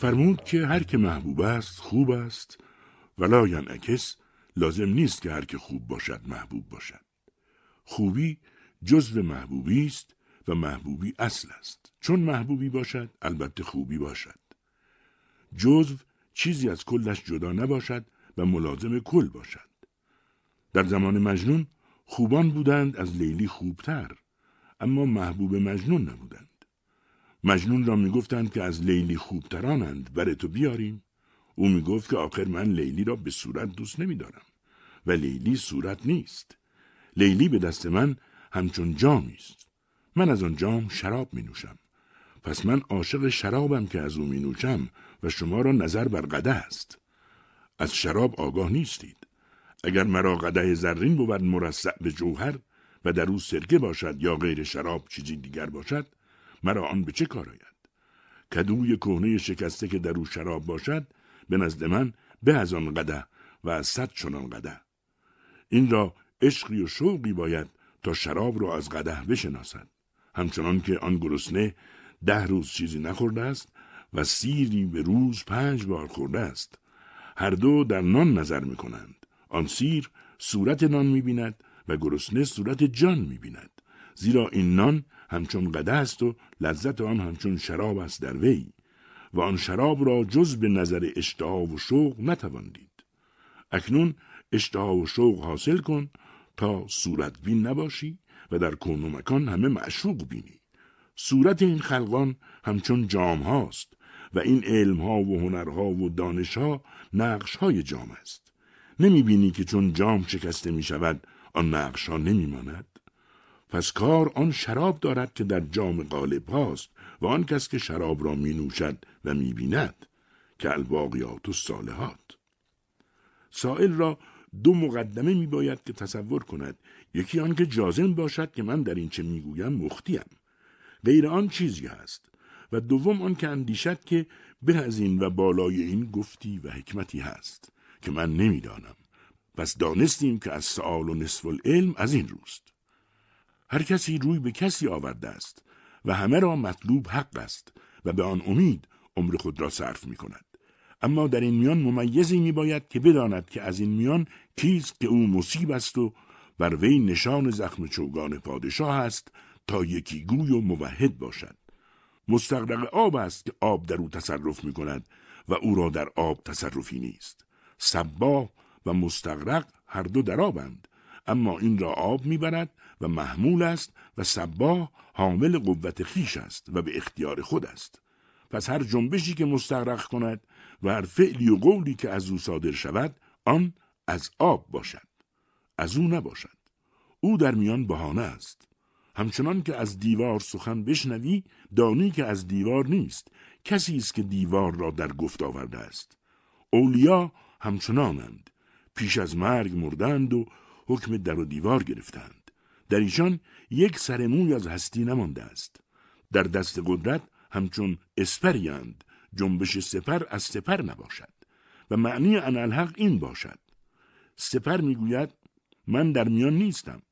فرمود که هر که محبوب است خوب است. ولا ینعکس لازم نیست که هر که خوب باشد محبوب باشد. خوبی جزو محبوبی است و محبوبی اصل است. چون محبوبی باشد البته خوبی باشد. جزو چیزی از کلش جدا نباشد و ملازم کل باشد. در زمان مجنون خوبان بودند از لیلی خوبتر اما محبوب مجنون نبودند. مجنون را می‌گفتند که از لیلی خوبترانند. بر تو بیاریم. او می‌گفت که آخر من لیلی را به صورت دوست نمیدارم. و لیلی صورت نیست. لیلی به دست من همچون جامی است. من از آن جام شراب می نوشم پس من عاشق شرابم که از او می نوشم و شما را نظر بر قده است. از شراب آگاه نیستید. اگر مرا قده زرین بود مرصع به جوهر و در او سرکه باشد یا غیر شراب چیزی دیگر باشد مرا آن به چه کار آید؟ کدوی کهنه شکسته که در او شراب باشد به نزد من به از آن قده و از صد چنان قده این را عشقی و شوقی باید تا شراب را از قده بشناسد. همچنان که آن گرسنه ده روز چیزی نخورده است و سیری به روز پنج بار خورده است. هر دو در نان نظر می کنند آن سیر صورت نان می بیند و گرسنه صورت جان می بیند زیرا این نان همچون قده است و لذت آن همچون شراب است در وی و آن شراب را جز به نظر اشتها و شوق نتوان دید. اکنون اشتها و شوق حاصل کن تا صورت بین نباشی و در کون و مکان همه معشوق بینی. صورت این خلقان همچون جام هاست و این علم ها و هنرها و دانش ها نقش های جام است. نمی بینی که چون جام شکسته می شود آن نقش ها نمی ماند؟ پس کار آن شراب دارد که در جام غالب هاست و آن کس که شراب را می نوشد و می بیند که الباقیات و صالحات سائل را دو مقدمه می باید که تصور کند. یکی آن که جازم باشد که من در این چه می گویم مختیم. غیر آن چیزی هست. و دوم آن که اندیشد که به از این و بالای این گفتی و حکمتی هست که من نمی‌دانم. پس دانستیم که از سوال و نصف العلم از این روست. هر کسی روی به کسی آورده است و همه را مطلوب حق است و به آن امید عمر خود را صرف می کند. اما در این میان ممیزی می باید که بداند که از این میان کیست که او مصیب است و بر وی نشان زخم چوگان پادشاه است تا یکی گوی و موحد باشد. مستقرق آب است که آب در او تصرف می کند و او را در آب تصرفی نیست. سباه و مستقرق هر دو در آبند اما این را آب می‌برد و محمول است و سباه حامل قوت خیش است و به اختیار خود است. پس هر جنبشی که مستغرق کند و هر فعلی و قولی که از او صادر شود آن از آب باشد از او نباشد. او در میان بهانه است. همچنان که از دیوار سخن بشنوی دانی که از دیوار نیست کسی است که دیوار را در گفت آورده است. اولیا همچنانند پیش از مرگ مردند و حکم در و دیوار گرفتند. در ایشان یک سرموی از هستی نمانده است. در دست قدرت همچون اسپریند جنبش سپر از سپر نباشد. و معنی انالحق این باشد. سپر می‌گوید من در میان نیستم.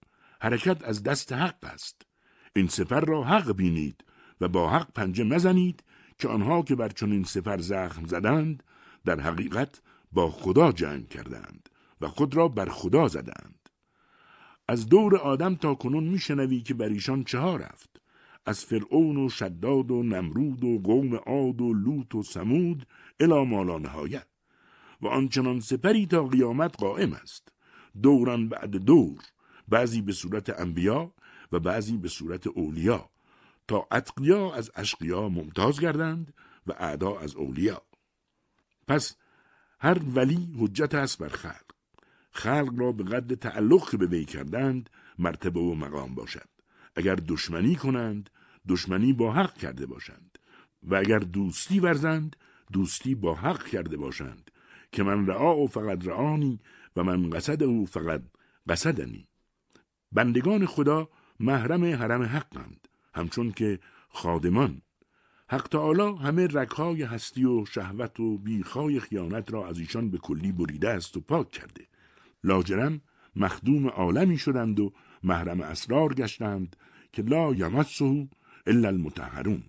حرکت از دست حق است. این سپر را حق بینید و با حق پنجه مزنید که آنها که بر چنین سپر زخم زدند در حقیقت با خدا جنگ کردند و خود را بر خدا زدند. از دور آدم تا کنون میشنوی که بر ایشان چه ها رفت. از فرعون و شداد و نمرود و قوم عاد و لوط و سمود الی مالا نهایت. و آنچنان سپری تا قیامت قائم است. دوران بعد دور بعضی به صورت انبیا و بعضی به صورت اولیا. تا اتقیا از اشقیا ممتاز گردند و اعدا از اولیا. پس هر ولی حجت است بر خلق. خلق را به قد تعلق به وی کردند مرتبه و مقام باشد. اگر دشمنی کنند دشمنی با حق کرده باشند. و اگر دوستی ورزند دوستی با حق کرده باشند. که من رعا و فقط رعانی و من قصد او فقط قصدنی. بندگان خدا محرم حرم حقند. همچون که خادمان. حق تعالی همه رکهای هستی و شهوت و بیخای خیانت را از ایشان به کلی بریده است و پاک کرده. لاجرم مخدوم عالمی شدند و محرم اسرار گشتند که لا یمسه الا المتحرون.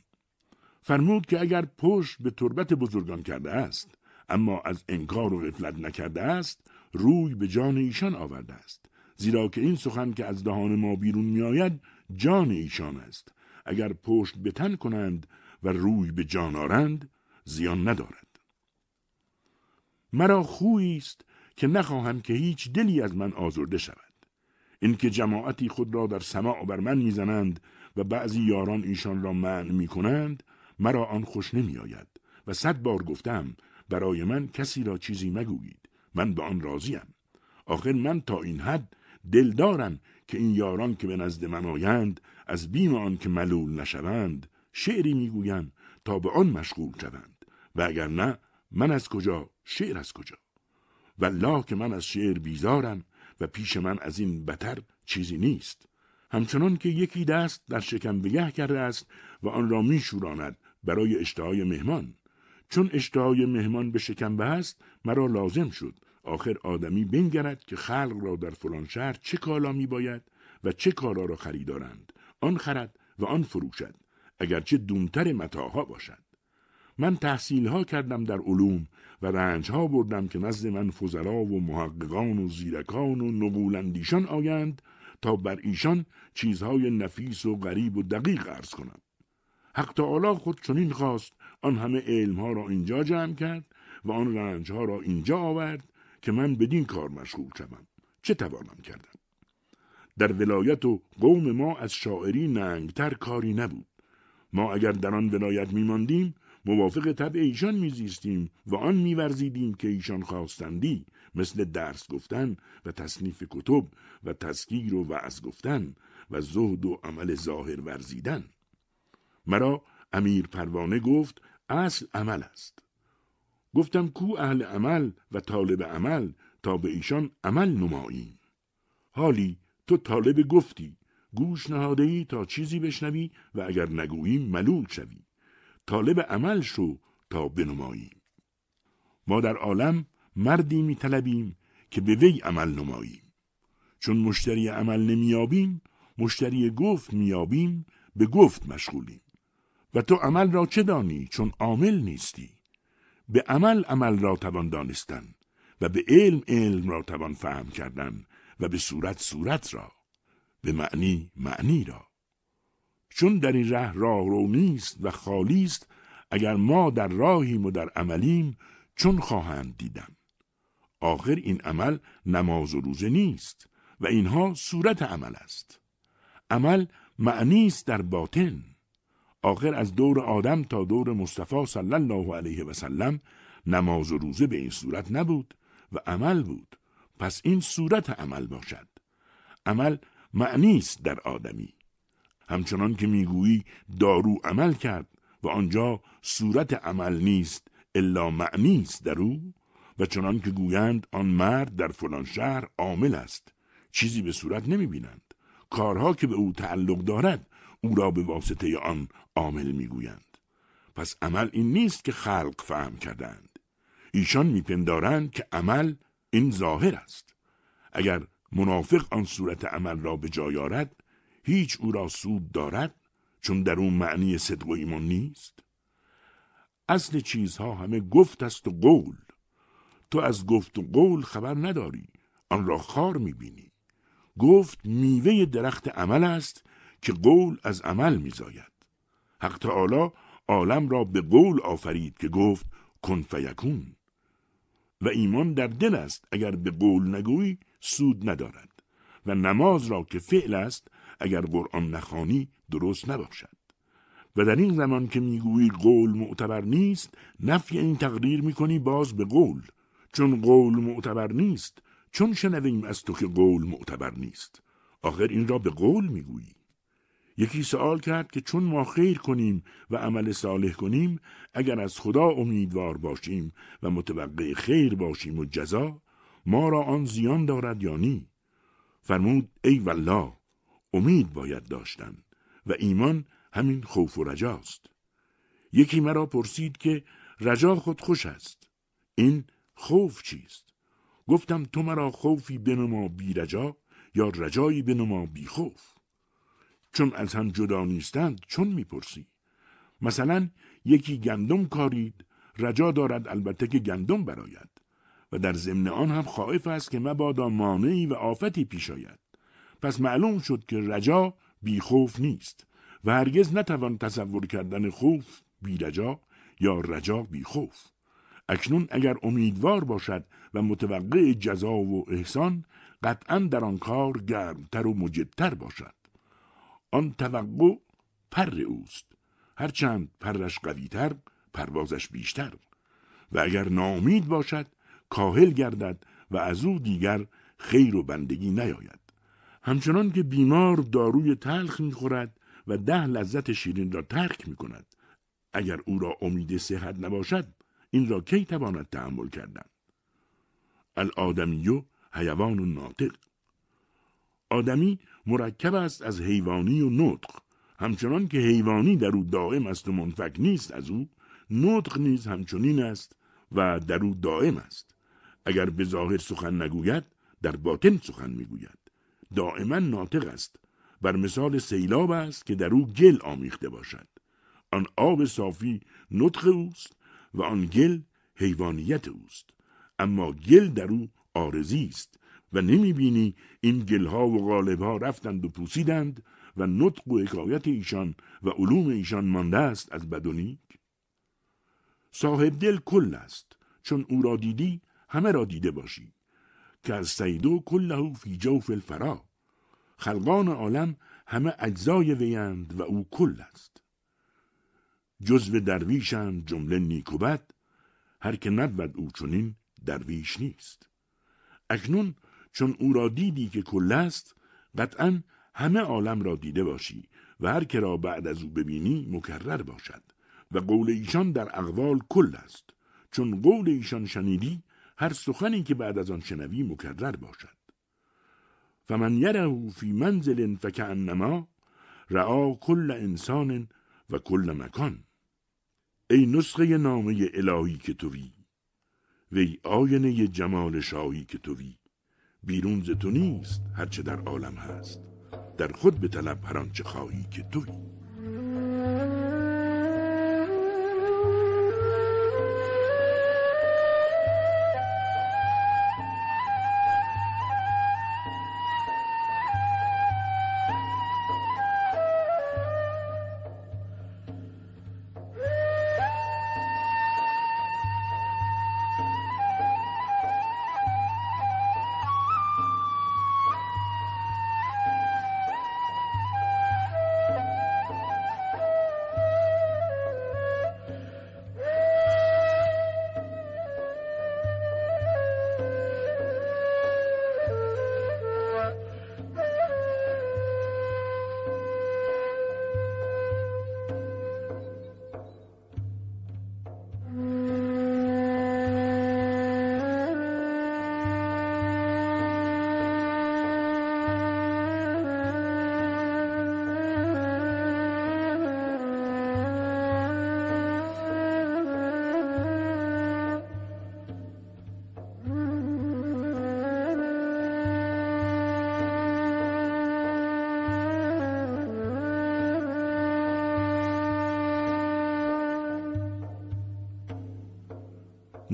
فرمود که اگر پشت به تربت بزرگان کرده است اما از انکار و غفلت نکرده است روی به جان ایشان آورده است. زیرا که این سخن که از دهان ما بیرون میآید جان ایشان است. اگر پشت به تن کنند و روی به جان آرند زیان ندارد. مرا خویی است که نخواهم که هیچ دلی از من آزرده شود. اینکه جماعتی خود را در سماع بر من می‌زنند و بعضی یاران ایشان را منع می کنند مرا آن خوش نمی آید و صد بار گفتم برای من کسی را چیزی مگویید. من به آن راضیم. آخر من تا این حد دل دارم که این یاران که به نزد من آیند از بیم آن که ملول نشوند شعری می‌گویم تا به آن مشغول شوند. و اگر نه من از کجا شعر از کجا؟ والله که من از شعر بیزارم و پیش من از این بتر چیزی نیست. همچنان که یکی دست در شکم بگه کرده است و آن را میشوراند برای اشتهای مهمان. چون اشتهای مهمان به شکم است مرا لازم شد آخر آدمی بنگرد که خلق را در فلان شهر چه کالا می باید و چه کالا را خریدارند. آن خرد و آن فروشد اگرچه دونتر متاها باشد. من تحصیل ها کردم در علوم و رنج ها بردم که نزد من فزرا و محققان و زیرکان و نقولندیشان آیند تا بر ایشان چیزهای نفیس و غریب و دقیق عرض کنم. حق تعالی خود چنین خواست آن همه علم ها را اینجا جمع کرد و آن رنج ها را اینجا آورد که من بدین کار مشغول شوم. چه توانم کردم؟ در ولایت و قوم ما از شاعری ننگتر کاری نبود. ما اگر در آن ولایت میماندیم موافق طبع ایشان میزیستیم و آن میورزیدیم که ایشان خواستندی مثل درس گفتن و تصنیف کتب و تذکیر و وعظ گفتن و زهد و عمل ظاهر ورزیدن. مرا امیر پروانه گفت اصل عمل است. گفتم کو اهل عمل و طالب عمل تا به ایشان عمل نماییم. حالی تو طالب گفتی گوش نهاده ای تا چیزی بشنوی و اگر نگوییم ملول شوی. طالب عمل شو تا بنماییم. ما در عالم مردی میطلبیم که به وی عمل نماییم. چون مشتری عمل نمیابیم مشتری گفت میابیم به گفت مشغولیم. و تو عمل را چه دانی چون عامل نیستی؟ به عمل عمل را توان دانستن و به علم علم را توان فهم کردن و به صورت صورت را به معنی معنی را. چون در این ره راه رو نیست و خالی است اگر ما در راهیم و در عملیم چون خواهند دیدن. آخر این عمل نماز و روزه نیست و اینها صورت عمل است. عمل معنی است در باطن. آخر از دور آدم تا دور مصطفی صلی الله علیه و سلم نماز و روزه به این صورت نبود و عمل بود. پس این صورت عمل باشد. عمل معنی است در آدمی. همچنان که می‌گویی دارو عمل کرد و آنجا صورت عمل نیست الا معنی است در او و چنان که گویند آن مرد در فلان شهر عامل است. چیزی به صورت نمی بینند کارها که به او تعلق دارد او را به واسطه آن عامل می‌گویند. پس عمل این نیست که خلق فهم کردند. ایشان میپندارند که عمل این ظاهر است. اگر منافق آن صورت عمل را به جای آرد هیچ او را سود دارد چون در اون معنی صدق و ایمان نیست؟ اصل چیزها همه گفت است و قول. تو از گفت و قول خبر نداری آن را خار می‌بینی. گفت میوه درخت عمل است که قول از عمل میزاید. حق تعالی عالم را به قول آفرید که گفت کن فیکون. و ایمان در دل است اگر به قول نگویی سود ندارد. و نماز را که فعل است اگر قرآن نخوانی درست نباشد. و در این زمان که می‌گویی قول معتبر نیست نفی این تقدیر می‌کنی باز به قول. چون قول معتبر نیست چون شنویم از تو که قول معتبر نیست. آخر این را به قول می‌گویی. یکی سوال کرد که چون ما خیر کنیم و عمل صالح کنیم اگر از خدا امیدوار باشیم و متوقع خیر باشیم و جزا ما را آن زیان دارد یا نی؟ فرمود ای والله امید باید داشتن و ایمان همین خوف و رجاست یکی مرا پرسید که رجا خود خوش است. این خوف چیست؟ گفتم تو مرا خوفی بنما بی رجا یا رجایی بنما بی خوف؟ چون از هم جدا نیستند چون می‌پرسی؟ مثلا یکی گندم کارید رجا دارد البته که گندم براید و در ضمن آن هم خائف است که مبادا مانعی و آفتی پیش آید. پس معلوم شد که رجا بی خوف نیست و هرگز نتوان تصور کردن خوف بی رجا یا رجا بی خوف. اکنون اگر امیدوار باشد و متوقع جزا و احسان قطعا در آن کار گرمتر و مجدتر باشد. آن توقع پر اوست. هرچند پرش قویتر پروازش بیشتر. و اگر ناامید باشد کاهل گردد و از او دیگر خیر و بندگی نیاید. همچنان که بیمار داروی تلخ می‌خورد و ده لذت شیرین را ترک می کند. اگر او را امید صحت نباشد این را کی تواند تحمل کردن؟ الادمیو حیوان و ناطق. آدمی مرکب است از حیوانی و نطق. همچنان که حیوانی در او دائم است و منفک نیست از او نطق نیز همچنین است و در او دائم است. اگر به ظاهر سخن نگوید در باطن سخن می‌گوید. دائما ناطق است. بر مثال سیلاب است که در او گل آمیخته باشد. آن آب صافی نطق اوست و آن گل حیوانیت اوست. اما گل در او آرزی است و نمی بینی این گلها و غالبها رفتند و پوسیدند و نطق و حکایت ایشان و علوم ایشان مانده است از بد و نیک. صاحب دل کل است. چون او را دیدی همه را دیده باشی. که از سیدو کله فی جوف الفرا. خلقان عالم همه اجزای ویند و او کل است. جزو درویشند جمله نیکوبت هر که نبود او چنین درویش نیست. اکنون چون او را دیدی که کل است قطعا همه عالم را دیده باشی و هر که را بعد از او ببینی مکرر باشد و قول ایشان در اقوال کل است. چون قول ایشان شنیدی هر سخنی که بعد از آن شنوی مکرر باشد. فمن یره فی منزل فکعنما رعا کل انسان و کل مکان. ای نسخه نامه الهی که توی وی آینه جمال شاهی که توی. بیرون ز تو نیست هرچه در عالم هست. در خود به طلب هر آنچه خواهی که توی.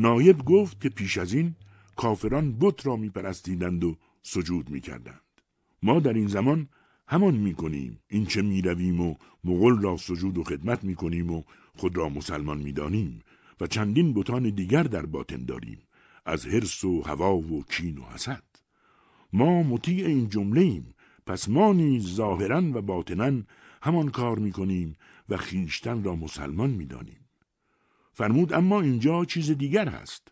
نایب گفت که پیش از این کافران بت را میپرستیدند و سجود می‌کردند. ما در این زمان همان می‌کنیم. این چه می‌رویم و مغل را سجود و خدمت می‌کنیم و خود را مسلمان می‌دانیم و چندین بتان دیگر در باطن داریم از حرس و هوا و کین و حسد. ما مطیع این جمله ایم پس ما نیز ظاهرا و باطنا همان کار می‌کنیم و خیشتن را مسلمان می‌دانیم. فرمود اما اینجا چیز دیگر هست.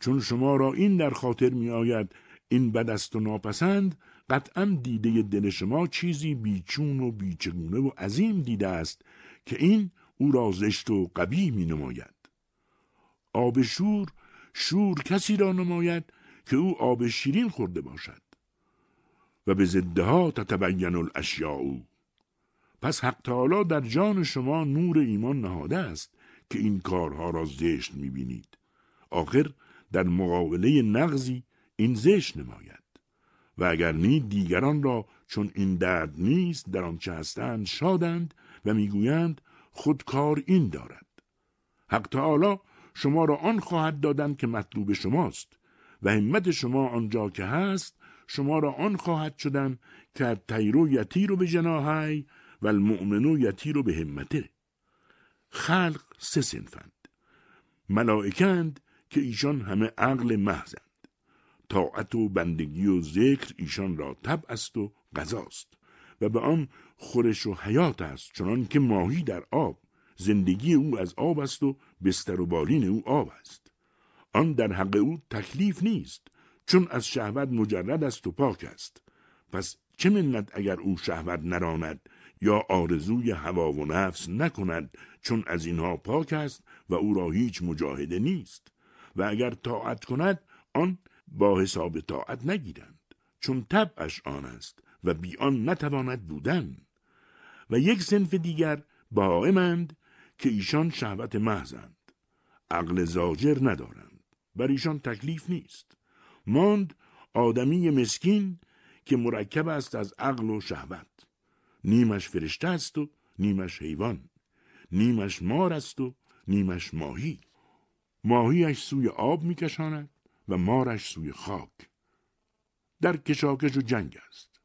چون شما را این در خاطر می آید این بد است و ناپسند قطعا دیده دل شما چیزی بیچون و بیچگونه و عظیم دیده است که این او را زشت و قبیح می نماید. آب شور شور کسی را نماید که او آب شیرین خورده باشد. و به ضدها تتبین الاشیاء. پس حق تعالی در جان شما نور ایمان نهاده است. که این کارها را زشت می‌بینید. آخر در مقابله نغزی این زشت نماید. و اگر نی دیگران را چون این درد نیست در آنچه هستند شادند و می‌گویند خود کار این دارد. حق تعالی شما را آن خواهد دادند که مطلوب شماست و همت شما آنجا که هست شما را آن خواهد شدن که تیرو یتیرو به جناهی و المؤمنو یتیرو به همته. خلق سه سنفند ملائکند که ایشان همه عقل محضند. طاعت و بندگی و ذکر ایشان را تب است و غذاست و به آن خورش و حیات است چنان که ماهی در آب زندگی او از آب است و بستر و بالین او آب است. آن در حق او تکلیف نیست چون از شهوت مجرد است و پاک است. پس چه منت اگر او شهوت نراند؟ یا آرزوی هوا و نفس نکند چون از اینها پاک است و او را هیچ مجاهده نیست. و اگر طاعت کند آن با حساب طاعت نگیرند چون طبعش آن است و بی آن نتواند بودن. و یک سنف دیگر بائمند که ایشان شهوت محضند عقل زاجر ندارند بر ایشان تکلیف نیست. ماند آدمی مسکین که مرکب است از عقل و شهوت. نیمش فرشته است و نیمش حیوان. نیمش مار است و نیمش ماهی. ماهیش سوی آب میکشاند و مارش سوی خاک. در کشاکش و جنگ است.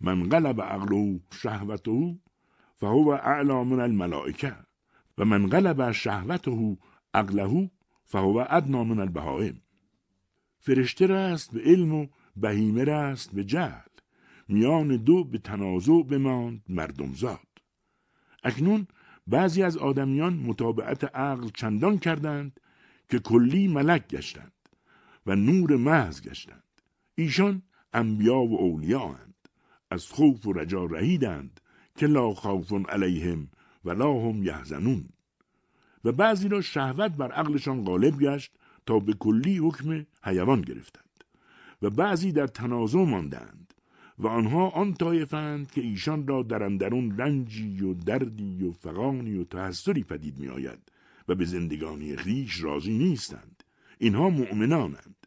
من غلب عقله شهوته فهو اعلا من الملائکه. و من غلب شهوته عقله فهو ادنا من البهائم. فرشته رست به علم و بهیمه رست به جهل. میان دو به تنازع بماند مردم زاد. اکنون بعضی از آدمیان مطابعت عقل چندان کردند که کلی ملک گشتند و نور محض گشتند. ایشان انبیا و اولیااند از خوف و رجا رهیدند که لا خوف علیهم و لا هم یحزنون. و بعضی را شهوت بر عقلشان غالب گشت تا به کلی حکم حیوان گرفتند. و بعضی در تنازع ماندند. و آنها آن طایفند که ایشان را در اندرون رنجی و دردی و فقانی و تحسری پدید می آید و به زندگانی خیش راضی نیستند. اینها مؤمنانند.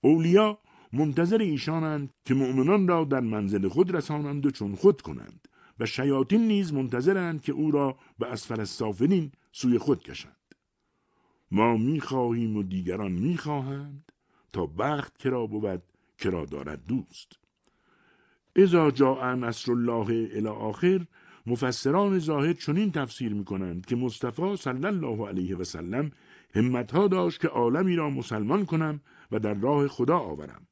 اولیا منتظر ایشانند که مؤمنان را در منزل خود رسانند و چون خود کنند و شیاطین نیز منتظرند که او را به اسفل السافلین سوی خود کشند. ما می‌خواهیم و دیگران می‌خواهند تا بخت کرا بود کرا دارد دوست. ازا جاء نصر الله الی آخر مفسران زاهد چنین تفسیر می‌کنند که مصطفی صلی الله علیه و سلم همتها داشت که عالمی را مسلمان کنم و در راه خدا آورم.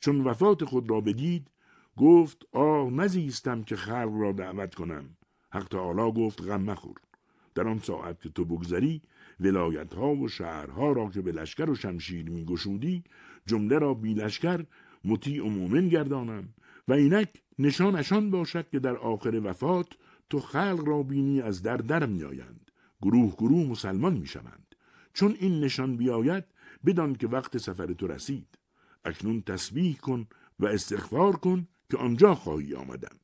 چون وفات خود را بدید گفت آه نزیستم که خلق را دعوت کنم. حق تعالی گفت غم مخور. در آن ساعت که تو بگذری ولایت ها و شهرها را که به لشکر و شمشیر می گشودی جمله را بی لشکر مطیع و مومن گردانم. و اینک نشانشان باشد که در آخر وفات تو خلق را بینی از در در می آیند. گروه گروه مسلمان می شوند. چون این نشان بیاید بدان که وقت سفر تو رسید اکنون تسبیح کن و استغفار کن که آنجا خواهی آمدن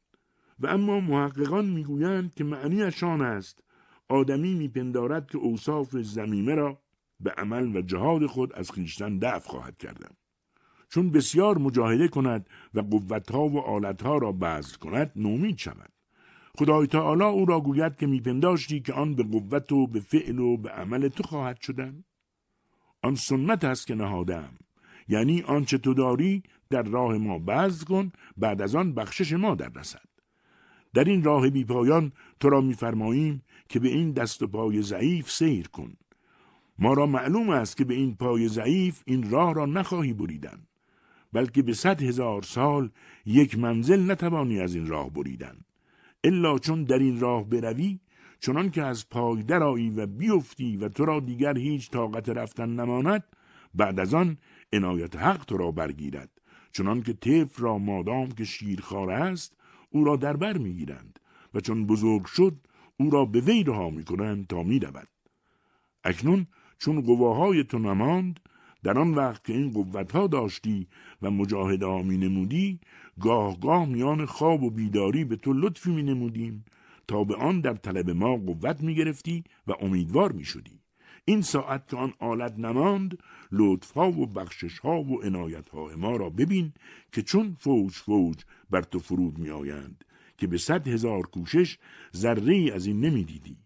و اما محققان می‌گویند که معنیشان است آدمی میپندارد که اوصاف زمیمه را به عمل و جهاد خود از خیشتن دفع خواهد کردن چون بسیار مجاهده کند و قوتها و آلتها را بذل کند نومید شود. خدای تعالی او را گوید که میپنداشتی که آن به قوت و به فعل و به عمل تو خواهد شدن. آن سنت است که نهادم یعنی آنچه تو داری در راه ما بذل کن بعد از آن بخشش ما در رسد. در این راه بی پایان تو را میفرماییم که به این دست و پای ضعیف سیر کن. ما را معلوم است که به این پای ضعیف این راه را نخواهی بریدن. بلکه به صد هزار سال یک منزل نتوانی از این راه بریدن. الا چون در این راه بروی چنان که از پای درایی و بیفتی و تو را دیگر هیچ طاقت رفتن نماند بعد از آن عنایت حق تو را برگیرد. چنان که طفل را مادام که شیرخواره است او را در بر می‌گیرند و چون بزرگ شد او را به وی رها می‌کنند تا می‌رود. اکنون چون قواهای تو نماند در آن وقت که این قوتها داشتی و مجاهده ها می نمودی گاه گاه میان خواب و بیداری به تو لطفی می نمودیم تا به آن در طلب ما قوت می گرفتی و امیدوار می شدی. این ساعت که آن آلت نماند لطفها و بخششها و عنایتها ما را ببین که چون فوج فوج بر تو فرود می آیند که به صد هزار کوشش ذره از این نمی دیدی.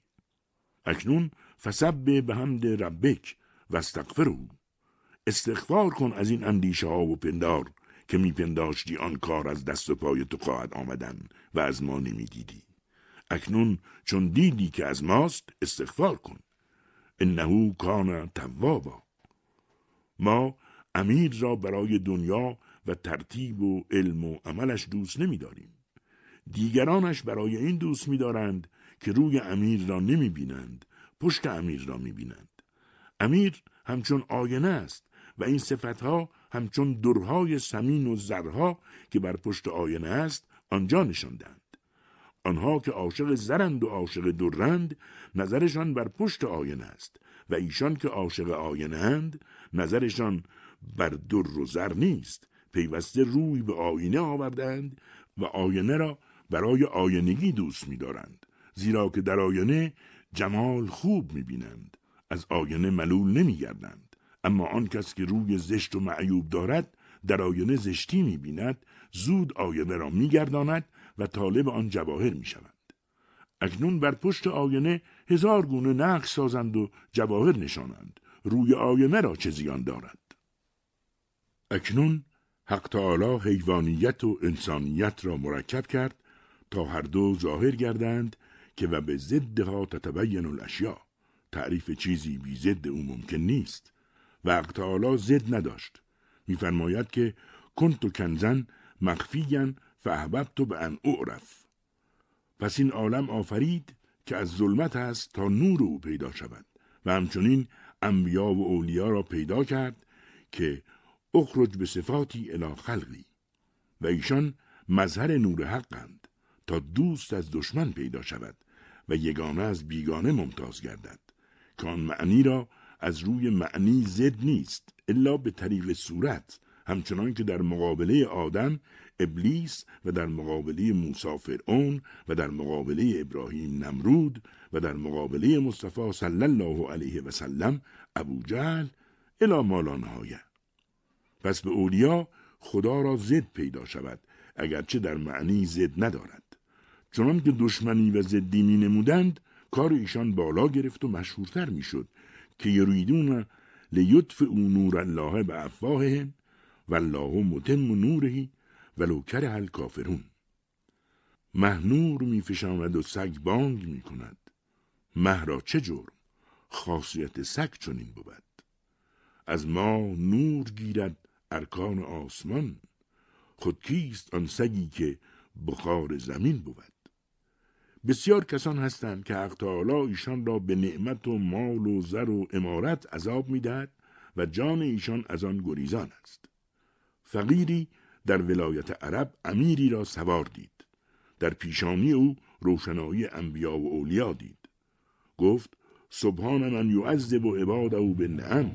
اکنون فسب به حمد ربک و استغفرو استغفار کن از این اندیشه ها و پندار که میپنداشتی آن کار از دست و پای تو خواهد آمدن و از ما نمی‌دیدی. اکنون چون دیدی که از ماست استغفار کن. انه کان توابا. ما امیر را برای دنیا و ترتیب و علم و عملش دوست نمیداریم. دیگرانش برای این دوست میدارند که روی امیر را نمی‌بینند پشت امیر را می‌بینند. امیر همچون آینه است. و این صفتها همچون درهای سمین و زرها که بر پشت آینه است آنجا نشاندند. آنها که عاشق زرند و عاشق درند نظرشان بر پشت آینه است و ایشان که عاشق آینه اند نظرشان بر در و زر نیست. پیوسته روی به آینه آوردند و آینه را برای آینگی دوست می‌دارند زیرا که در آینه جمال خوب می‌بینند. از آینه ملول نمیگردند. اما آن کس که روی زشت و معیوب دارد در آینه زشتی می‌بیند زود آینه را میگرداند و طالب آن جواهر می‌شوند. اکنون بر پشت آینه هزار گونه نقش سازند و جواهر نشانند. روی آینه را چه زیان دارد؟ اکنون حق تعالی حیوانیت و انسانیت را مرکب کرد تا هر دو ظاهر گردند که و به ضدها تتبین الاشیاء. تعریف چیزی بی ضد او ممکن نیست. و تعالی زد نداشت. میفرماید که کنت کنزن مخفیگن فاحببت به ان اعرف. پس این عالم آفرید که از ظلمت است تا نور او پیدا شود. و همچنین انبیا و اولیا را پیدا کرد که اخرج به صفاتی الی خلقی. و ایشان مظهر نور حقند تا دوست از دشمن پیدا شود و یگانه از بیگانه ممتاز گردد. که آن معنی را از روی معنی زد نیست الا به طریق صورت همچنان که در مقابله آدم ابلیس و در مقابله موسی فرعون و در مقابله ابراهیم نمرود و در مقابله مصطفی صلی الله علیه و سلم ابو جهل الا مالانهای پس به اولیا خدا را زد پیدا شود اگرچه در معنی زد ندارد. چنان که دشمنی و زدی می نمودند کار ایشان بالا گرفت و مشهورتر می‌شد که یریدون لیطف او نور الله به افواههم و الله متم نورهی ولو کره الکافرون. مهنور میفشاند و سگ بانگ می کند مه را چه جرم؟ خاصیت سگ چنین بود. از ما نور گیرد ارکان آسمان. خود کیست آن سگی که بخار زمین بود؟ بسیار کسان هستند که حق تعالی ایشان را به نعمت و مال و زر و امارت عذاب می‌دهد و جان ایشان از آن گریزان است. فقیری در ولایت عرب امیری را سوار دید. در پیشانی او روشنایی انبیا و اولیا دید. گفت سبحان من یعذب عباده بالنعم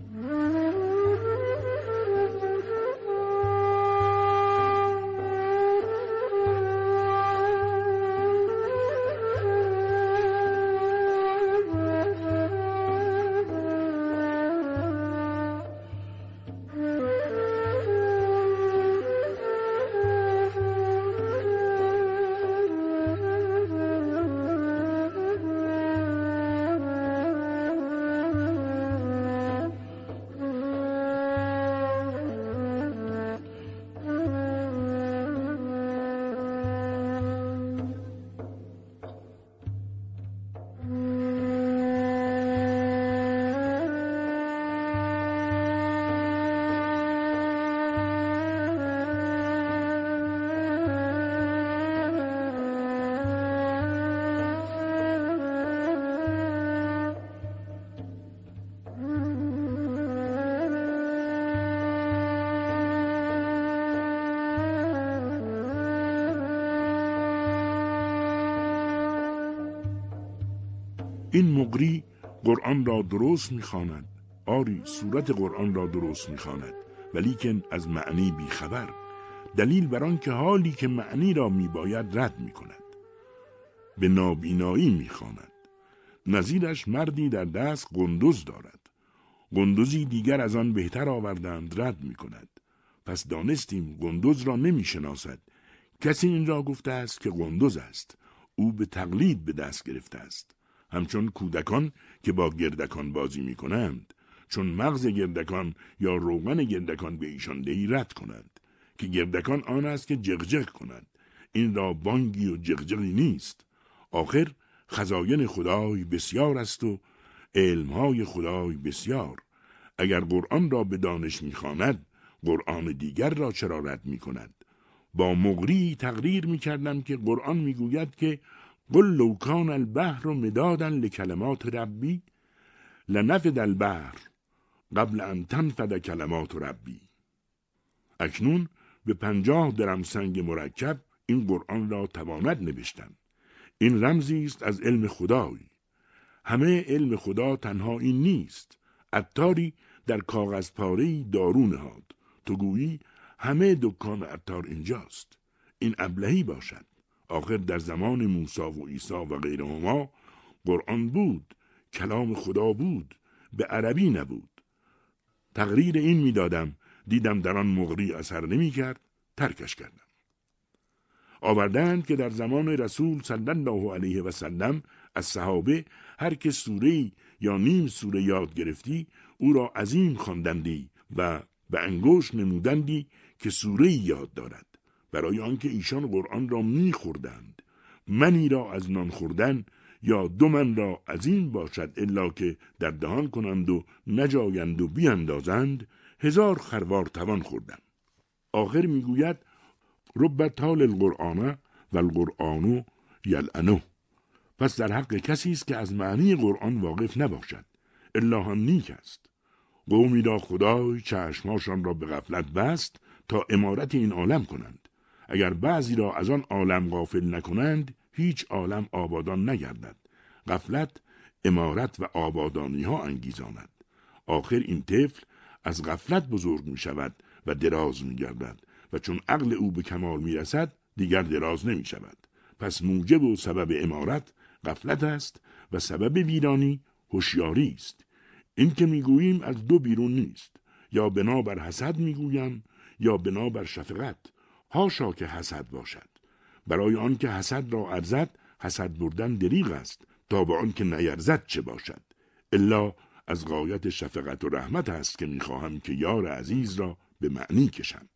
این مقری قرآن را درست می‌خواند. آری صورت قرآن را درست می‌خواند. ولیکن از معنی بیخبر. دلیل بر آن که حالی که معنی را میباید رد می‌کند. به نابینایی می‌خواند. نظیرش مردی در دست قندوز دارد. قندوزی دیگر از آن بهتر آوردند رد می‌کند. پس دانستیم قندوز را نمی‌شناسد. کسی این را گفته است که قندوز است. او به تقلید به دست گرفته است. همچون کودکان که با گردکان بازی می کنند چون مغز گردکان یا روغن گردکان به ایشان دهی رد کنند که گردکان آن است که جغجغ کنند این را بانگی و جغجغی نیست. آخر خزاین خدای بسیار است و علمهای خدای بسیار. اگر قرآن را به دانش می‌خواند قرآن دیگر را چرا رد می کند با مغری تقریر می کردم که قرآن می گوید که قل لو کان البحر مدادا لکلمات ربی لنفد البحر قبل ان تنفد کلمات ربی. اکنون به پنجاه درم سنگ مرکب این قرآن را تواند نوشتن. این رمزی است از علم خدای. همه علم خدا تنها این نیست. عطاری در کاغذ پاره دارو نهاد. تو گویی همه دکان عطار اینجاست. این ابلهی باشد. آخر در زمان موسی و عیسی و غیرهما قرآن بود کلام خدا بود به عربی نبود. تقریر این می‌دادم دیدم در آن مغری اثر نمی کرد ترکش کردم. آوردند که در زمان رسول صلی الله علیه و سلم از صحابه هر که سوره یا نیم سوره یاد گرفتی او را عظیم خواندندی و به انگوش نمودندی که سوره یاد دارد. برای آنکه ایشان قرآن را میخوردند. منی را از نان خوردن یا دو من را از این باشد الا که در دهان کنند و نجایند و بیاندازند هزار خروار توان خوردم. آخر می‌گوید رب تال القرآن و القرآن یلعنو پس در حق کسی است که از معنی قرآن واقف نباشد. الا هم نیک است. قومی را خدای چشمهاشان را به غفلت بست تا امارت این عالم کنند. اگر بعضی را از آن عالم غافل نکنند هیچ عالم آبادان نگردد. غفلت امارت و آبادانی ها انگیزاند. آخر این طفل از غفلت بزرگ می شود و دراز می گردد و چون عقل او به کمال می رسد دیگر دراز نمی شود پس موجب و سبب امارت غفلت است و سبب ویرانی هوشیاری است. این که می‌گوییم از دو بیرون نیست. یا بنا بر حسد می‌گویم یا بنا بر شفقت. هاشا که حسد باشد. برای آنکه حسد را ارزد حسد بردن دریغ است. تا به آنکه نیرزد چه باشد؟ الا از غایت شفقت و رحمت است که می‌خواهم که یار عزیز را به معنی کشم.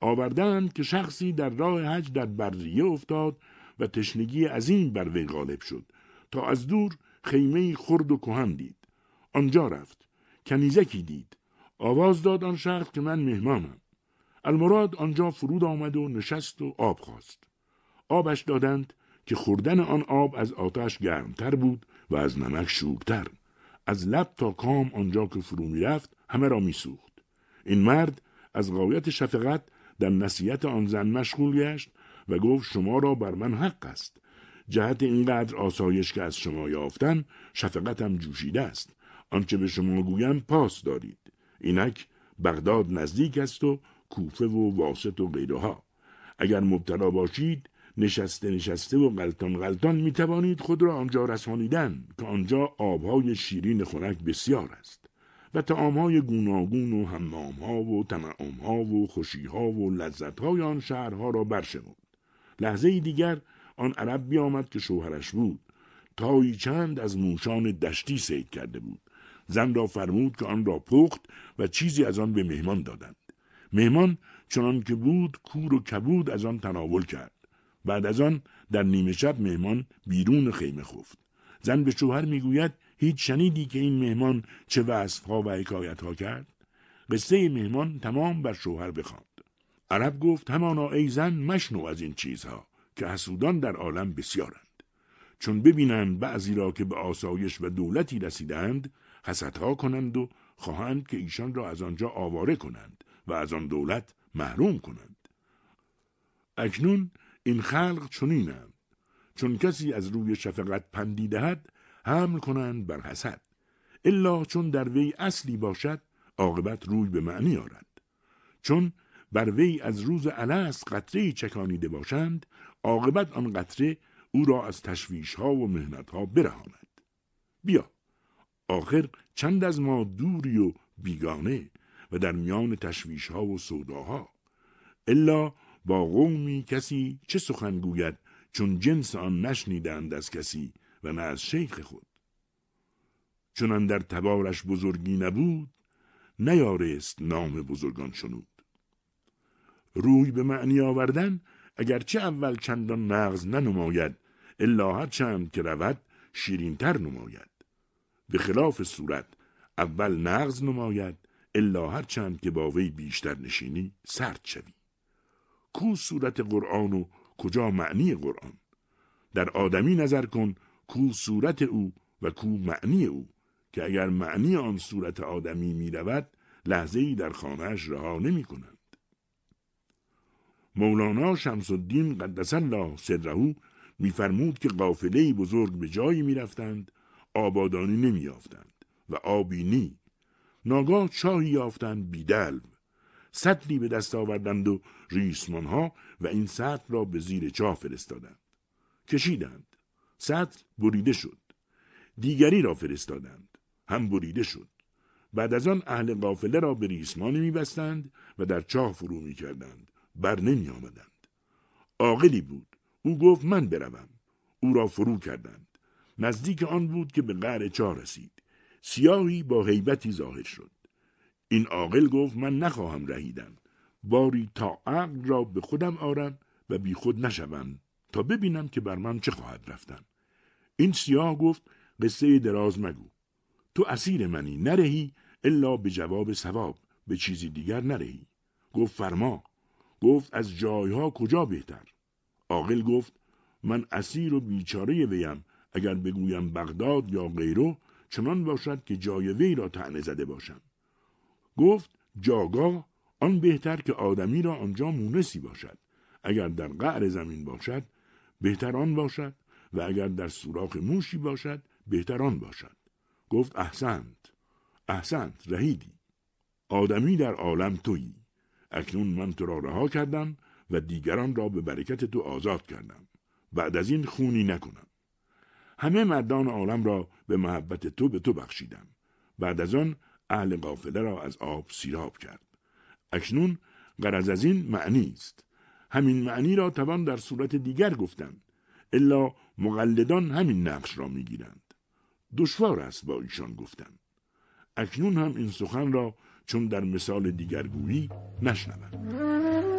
آوردند که شخصی در راه حج در بریه افتاد و تشنگی عظیم بر وی غالب شد. تا از دور خیمه خرد و کهن دید. آنجا رفت. کنیزکی دید. آواز داد آن شخص که من مهمانم. المراد آنجا فرود آمد و نشست و آب خواست. آبش دادند که خوردن آن آب از آتش گرمتر بود و از نمک شورتر. از لب تا کام آنجا که فرو می‌رفت همه را میسوخت. این مرد از غایت شفقت در نصیحت آن زن مشغول گشت و گفت شما را بر من حق است. جهت اینقدر آسایش که از شما یافتن شفقتم جوشیده است. آنچه به شما گویم پاس دارید. اینک بغداد نزدیک است و کوفه و واسط و غیرها اگر مبتلا باشید نشسته نشسته و غلطان غلطان می توانید خود را آنجا رسانیدن که آنجا آبهای شیرین خنک بسیار است. و تعامهای گوناگون و حمامها و تنعمها و خوشیها و لذتهای آن شهرها را برشمرد. لحظه دیگر آن عرب بیامد که شوهرش بود. تایی چند از موشان دشتی سید کرده بود. زن را فرمود که آن را پخت و چیزی از آن به مهمان دادند. مهمان چنان که بود کور و کبود از آن تناول کرد. بعد از آن در نیمه شب مهمان بیرون خیمه خفت. زن به شوهر می‌گوید هیچ شنیدی که این مهمان چه وصفها و حکایتها کرد؟ قصه مهمان تمام بر شوهر بخواند. عرب گفت همانا ای زن مشنو از این چیزها که حسودان در عالم بسیارند. چون ببینند بعضی را که به آسایش و دولتی رسیدند حسدها کنند و خواهند که ایشان را از آنجا آواره کنند. و از آن دولت محروم کنند. اکنون این خلق چنینند. چون کسی از روی شفقت پندی دهد حمل کنند بر حسد. الا چون در وی اصلی باشد عاقبت روی به معنی آرد. چون بر وی از روز الست قطره چکانیده باشند عاقبت آن قطره او را از تشویش ها و مهنت ها برهاند. بیا آخر چند از ما دوری و بیگانه و در میان تشویش ها و سوداها. الا با قومی کسی چه سخن گوید چون جنس آن نشنیدند از کسی و نه از شیخ خود. چون در تبارش بزرگی نبود نیارست نام بزرگان شنود. روی به معنی آوردن اگرچه اول چندان نغز ننماید الا هر چند که رود شیرینتر نماید. به خلاف صورت اول نغز نماید الا هر چند که با وی بیشتر نشینی سرد شوی. کو صورت قرآن و کجا معنی قرآن؟ در آدمی نظر کن کو صورت او و کو معنی او که اگر معنی آن صورت آدمی می رود لحظه ای در خانهش رها نمی کنند. مولانا شمس الدین قدس الله سره میفرمود که قافله بزرگ به جایی می‌رفتند آبادانی نمیافتند و آبی نی ناگاه چاهی یافتند بیدلو. سطلی به دست آوردند و ریسمان ها و این سطل را به زیر چاه فرستادند. کشیدند. سطل بریده شد. دیگری را فرستادند. هم بریده شد. بعد از آن اهل قافله را به ریسمانی میبستند و در چاه فرو می‌کردند. بر نمی آمدند عاقلی بود. او گفت من بروم. او را فرو کردند. نزدیک آن بود که به قعر چاه رسید. سیاهی با حیبتی ظاهر شد. این عاقل گفت من نخواهم رهیدن. باری تا عقل را به خودم آرم و بی خود نشوم تا ببینم که بر من چه خواهد رفتن. این سیاه گفت قصه دراز مگو. تو اسیر منی نرهی الا به جواب ثواب به چیزی دیگر نرهی. گفت فرما. گفت از جایها کجا بهتر؟ عاقل گفت من اسیر و بیچاره ویم اگر بگویم بغداد یا غیرو چنان باشد که جای وی را تعنه زده باشم. گفت جاگاه آن بهتر که آدمی را آنجا مونسی باشد. اگر در قعر زمین باشد بهتر آن باشد و اگر در سوراخ موشی باشد بهتر آن باشد. گفت احسنت احسنت رهیدی. آدمی در عالم تویی. اکنون من تو را رها کردم و دیگران را به برکت تو آزاد کردم. بعد از این خونی نکنم. همه مردان عالم را به محبت تو به تو بخشیدم. بعد از آن اهل قافله را از آب سیراب کرد. اکنون غرض از این معنی است. همین معنی را توان در صورت دیگر گفتند الا مقلدان همین نقش را می‌گیرند. دشوار است با ایشان گفتن. اکنون هم این سخن را چون در مثال دیگر گویی نشنوند.